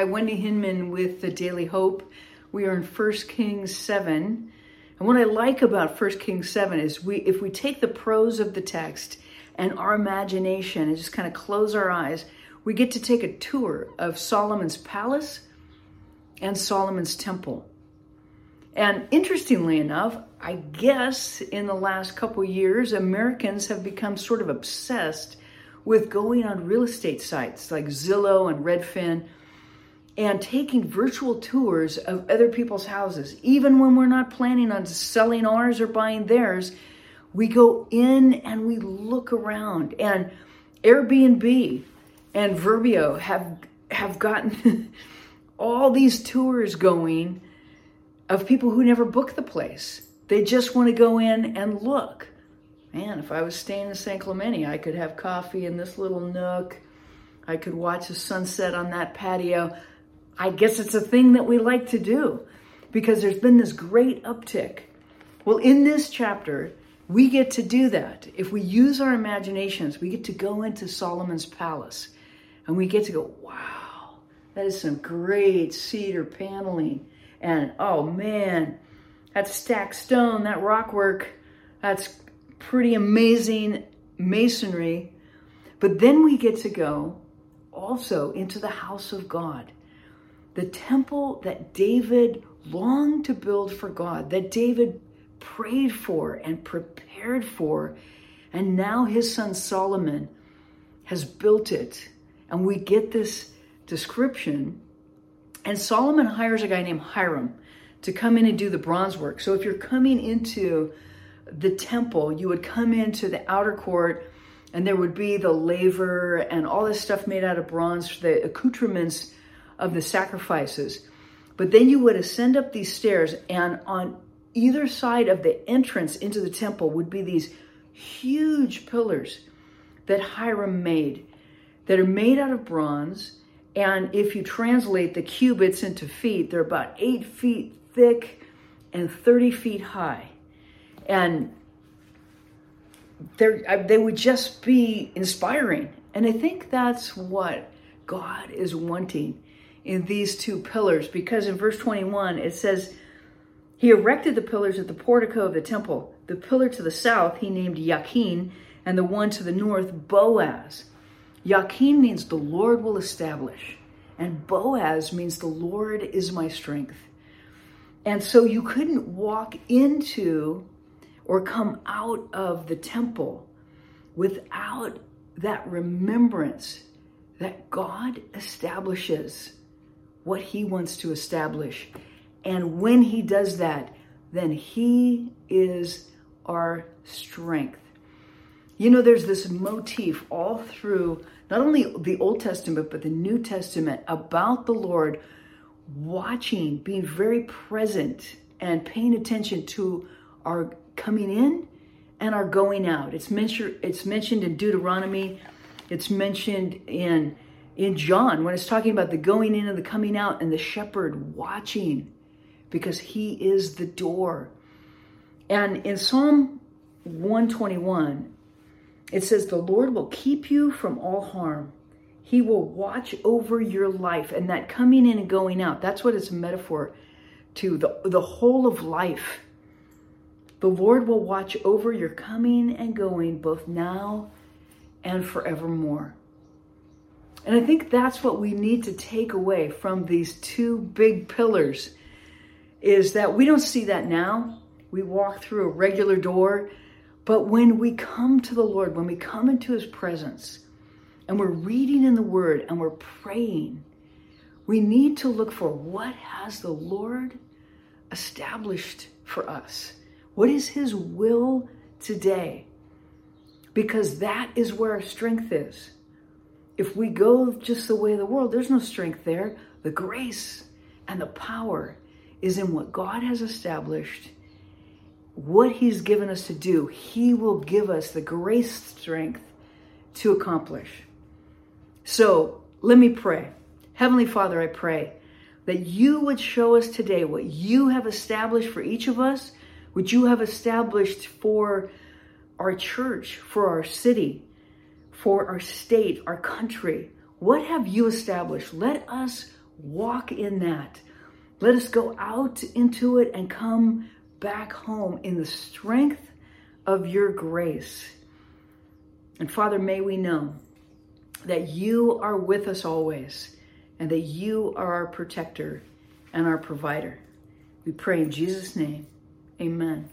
Hi, Wendy Hinman with the Daily Hope. We are in 1 Kings 7. And what I like about 1 Kings 7 is we if we take the prose of the text and our imagination and just kind of close our eyes, we get to take a tour of Solomon's palace and Solomon's temple. And interestingly enough, I guess in the last couple years, Americans have become sort of obsessed with going on real estate sites like Zillow and Redfin and taking virtual tours of other people's houses. Even when we're not planning on selling ours or buying theirs, we go in and we look around. And Airbnb and Vrbo have have gotten all these tours going of people who never booked the place. They just want to go in and look. Man, if I was staying in San Clemente, I could have coffee in this little nook. I could watch the sunset on that patio. I guess it's a thing that we like to do because there's been this great uptick. Well, in this chapter, we get to do that. If we use our imaginations, we get to go into Solomon's palace and we get to go, wow, that is some great cedar paneling. And oh man, that stacked stone, that rock work, that's pretty amazing masonry. But then we get to go also into the house of God, the temple that David longed to build for God, that David prayed for and prepared for. And now his son Solomon has built it. And we get this description. And Solomon hires a guy named Hiram to come in and do the bronze work. So if you're coming into the temple, you would come into the outer court and there would be the laver and all this stuff made out of bronze, the accoutrements of the sacrifices. But then you would ascend up these stairs, and on either side of the entrance into the temple would be these huge pillars that Hiram made that are made out of bronze. And if you translate the cubits into feet, they're about eight feet thick and 30 feet high. And uh, they would just be inspiring. And I think that's what God is wanting in these two pillars because in verse 21 it says, he erected the pillars at the portico of the temple. The pillar to the south he named Yakin, and the one to the north Boaz. Yakin means the Lord will establish, and Boaz means the Lord is my strength. And so you couldn't walk into or come out of the temple without that remembrance that God establishes what he wants to establish. And when he does that, then he is our strength. You know, there's this motif all through not only the Old Testament, but the New Testament about the Lord watching, being very present, and paying attention to our coming in and our going out. It's mentioned, it's mentioned in Deuteronomy, it's mentioned in in John when it's talking about the going in and the coming out and the shepherd watching because he is the door. And in Psalm 121, it says, The Lord will keep you from all harm. He will watch over your life. And that coming in and going out, that's what it's a metaphor to the, the whole of life. The Lord will watch over your coming and going both now and forevermore. And I think that's what we need to take away from these two big pillars is that we don't see that now. We walk through a regular door. But when we come to the Lord, when we come into his presence, and we're reading in the word and we're praying, we need to look for what has the Lord established for us? What is his will today? Because that is where our strength is. If we go just the way of the world, there's no strength there. The grace and the power is in what God has established, what He's given us to do. He will give us the grace strength to accomplish. So let me pray. Heavenly Father, I pray that you would show us today what you have established for each of us, what you have established for our church, for our city, for our state, our country. What have you established? Let us walk in that. Let us go out into it and come back home in the strength of your grace. And Father, may we know that you are with us always and that you are our protector and our provider. We pray in Jesus' name. Amen.